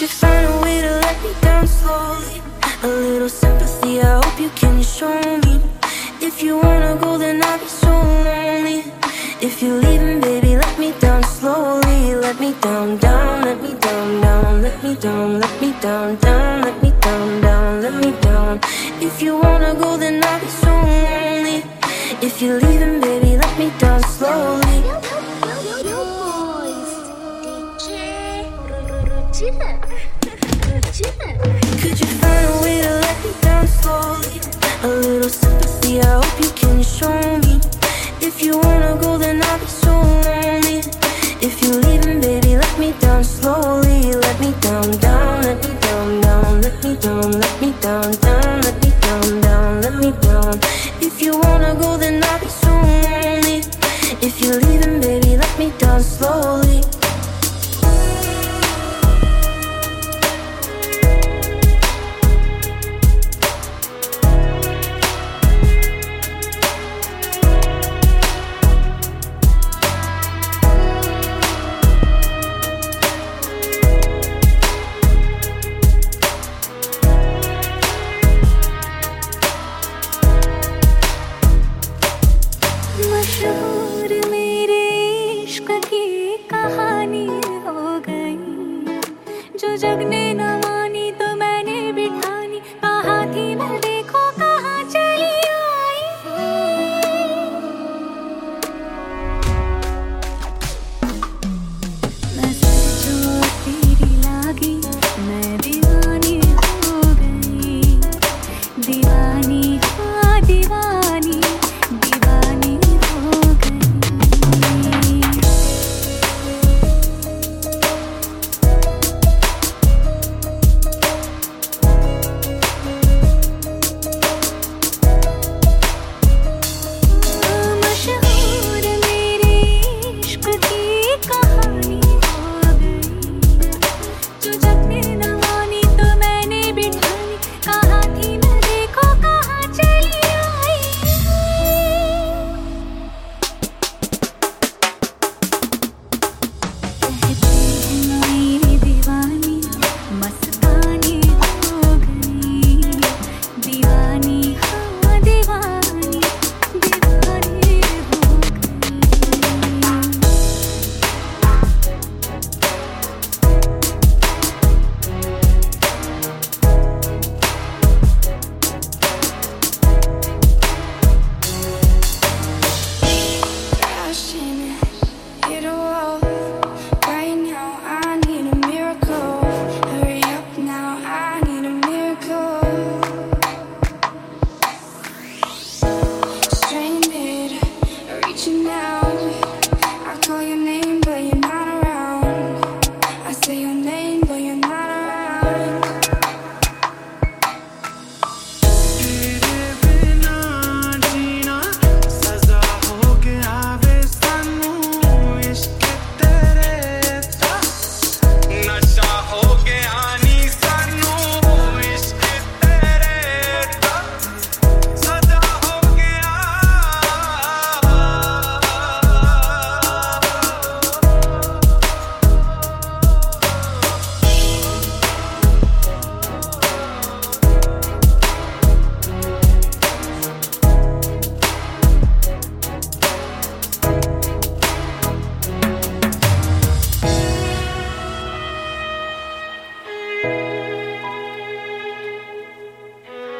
you find a way to let me down slowly? A little sympathy, I hope you can show me. If you wanna go, then I'll be so lonely. If you're leaving, baby, let me down slowly. Let me down, down, let me down, down, let me down, let me down, down, let me down, down, let me down. If you wanna go, then I'll be so lonely. If you're leaving, baby, let me down slowly. If you wanna go, then I'll be जगने ना your name, but you're not.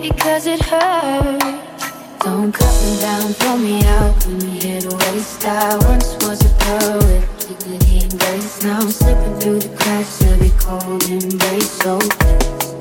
because it hurts. Don't cut me down, pull me out, put me here to waste I once was a girl with dignity and grace Now I'm slipping through the cracks. Of your cold embrace So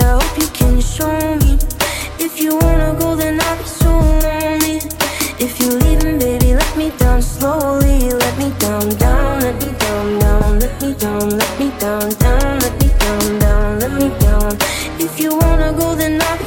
I hope you can show me. If you wanna go, then I'll be so lonely. If you're leaving, baby, let me down slowly. Let me down, down, let me down, down, let me down, let me down, down, let me down, down, let me down. If you wanna go, then I'll be